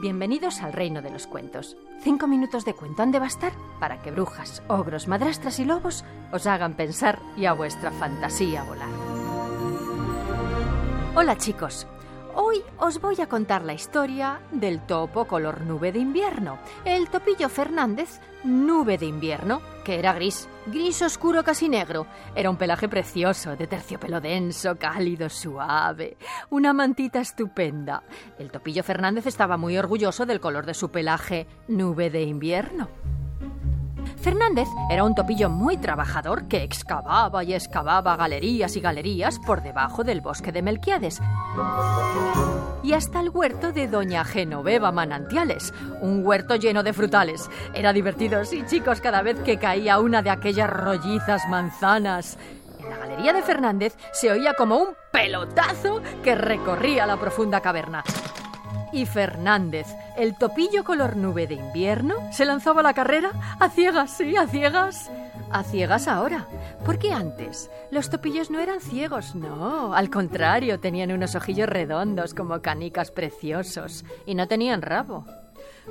Bienvenidos al reino de los cuentos. Cinco minutos de cuento han de bastar para que brujas, ogros, madrastras y lobos os hagan pensar y a vuestra fantasía volar. Hola chicos, Hoy os voy a contar la historia del topo color nube de invierno, el topillo Fernández nube de invierno, que era gris, gris oscuro casi negro. Era un pelaje precioso, de terciopelo denso, cálido, suave, una mantita estupenda. El topillo Fernández estaba muy orgulloso del color de su pelaje nube de invierno. Fernández era un topillo muy trabajador que excavaba y excavaba galerías y galerías por debajo del bosque de Melquiades y hasta el huerto de Doña Genoveva Manantiales, un huerto lleno de frutales. Era divertido, sí chicos, cada vez que caía una de aquellas rollizas manzanas. En la galería de Fernández se oía como un pelotazo que recorría la profunda caverna y Fernández, el topillo color nube de invierno, se lanzaba a la carrera a ciegas, sí, a ciegas. A ciegas ahora, porque antes los topillos no eran ciegos, no, al contrario, tenían unos ojillos redondos como canicas preciosos y no tenían rabo.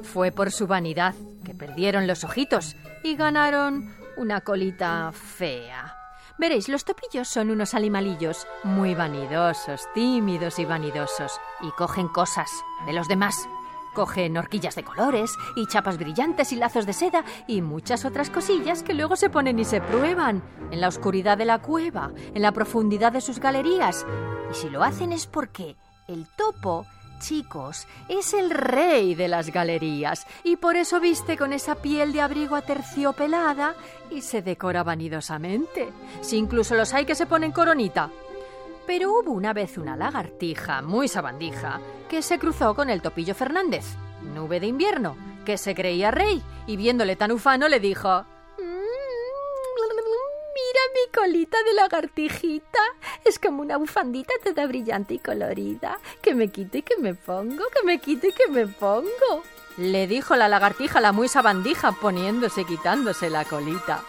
Fue por su vanidad que perdieron los ojitos y ganaron una colita fea. Veréis, los topillos son unos animalillos muy vanidosos, tímidos y vanidosos, y cogen cosas de los demás. Cogen horquillas de colores y chapas brillantes y lazos de seda y muchas otras cosillas que luego se ponen y se prueban en la oscuridad de la cueva, en la profundidad de sus galerías. Y si lo hacen es porque el topo chicos, es el rey de las galerías y por eso viste con esa piel de abrigo aterciopelada y se decora vanidosamente. Si incluso los hay que se ponen coronita. Pero hubo una vez una lagartija muy sabandija que se cruzó con el topillo Fernández, nube de invierno, que se creía rey y viéndole tan ufano le dijo mi colita de lagartijita. Es como una bufandita toda brillante y colorida. Que me quito y que me pongo, que me quito y que me pongo. Le dijo la lagartija la muy sabandija poniéndose y quitándose la colita.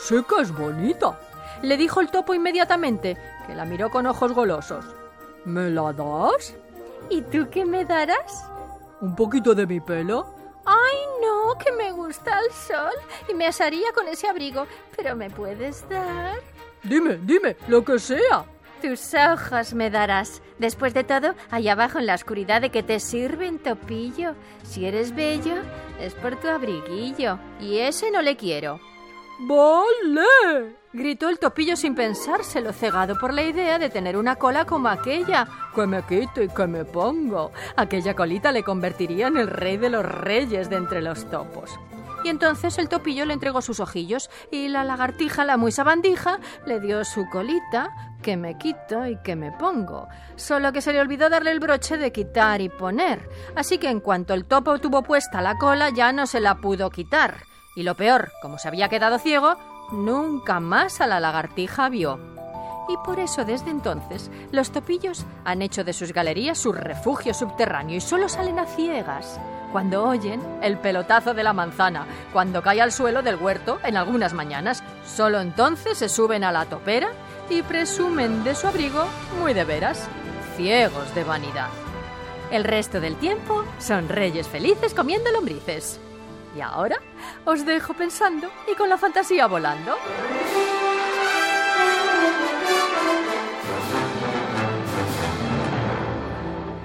Sí que es bonita. Le dijo el topo inmediatamente, que la miró con ojos golosos. ¿Me la das? ¿Y tú qué me darás? ¿Un poquito de mi pelo? ¡Ay, no! Que me gusta el sol y me asaría con ese abrigo. Pero ¿me puedes dar? Dime, dime, lo que sea. Tus ojos me darás. Después de todo, allá abajo en la oscuridad de que te sirven, topillo. Si eres bello, es por tu abriguillo. Y ese no le quiero. ¡Vale! gritó el topillo sin pensárselo, cegado por la idea de tener una cola como aquella. Que me quito y que me pongo. Aquella colita le convertiría en el rey de los reyes de entre los topos. Y entonces el topillo le entregó sus ojillos y la lagartija, la muy sabandija, le dio su colita, que me quito y que me pongo. Solo que se le olvidó darle el broche de quitar y poner. Así que en cuanto el topo tuvo puesta la cola ya no se la pudo quitar. Y lo peor, como se había quedado ciego, nunca más a la lagartija vio. Y por eso desde entonces los topillos han hecho de sus galerías su refugio subterráneo y solo salen a ciegas cuando oyen el pelotazo de la manzana, cuando cae al suelo del huerto en algunas mañanas. Solo entonces se suben a la topera y presumen de su abrigo muy de veras, ciegos de vanidad. El resto del tiempo son reyes felices comiendo lombrices. Y ahora os dejo pensando y con la fantasía volando.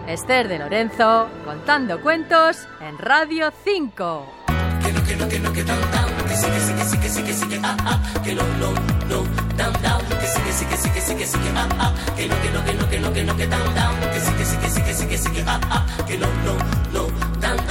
Esther de Lorenzo contando cuentos en Radio 5. Que no, que no, que no, que down, down, que sí, que sí, que sí, que sí, que sí, que ah, ah, que no, no, no, down, down, que sí, que sí, que sí, que sí, que sí, que ah, ah, que no, que no, que no, que no, que no, que down, down, que sí, que sí, que sí, que sí, que sí, que ah, ah, que no, no, no, down, down, que sí,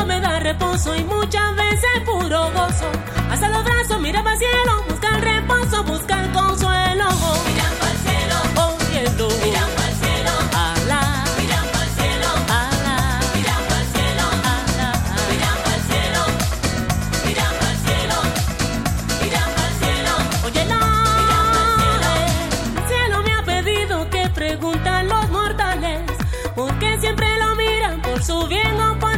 reposo y muchas veces puro gozo. Hasta los brazos, mira para el cielo, busca el reposo, busca el consuelo. Mira para el cielo, oyendo. Mira para el cielo, ala. Mira para el cielo, ala. Mira para el cielo, ala. Mira para el cielo, mira para el cielo, mira para el cielo. Oye, no. El cielo me ha pedido que preguntan los mortales, porque siempre lo miran por su bien o por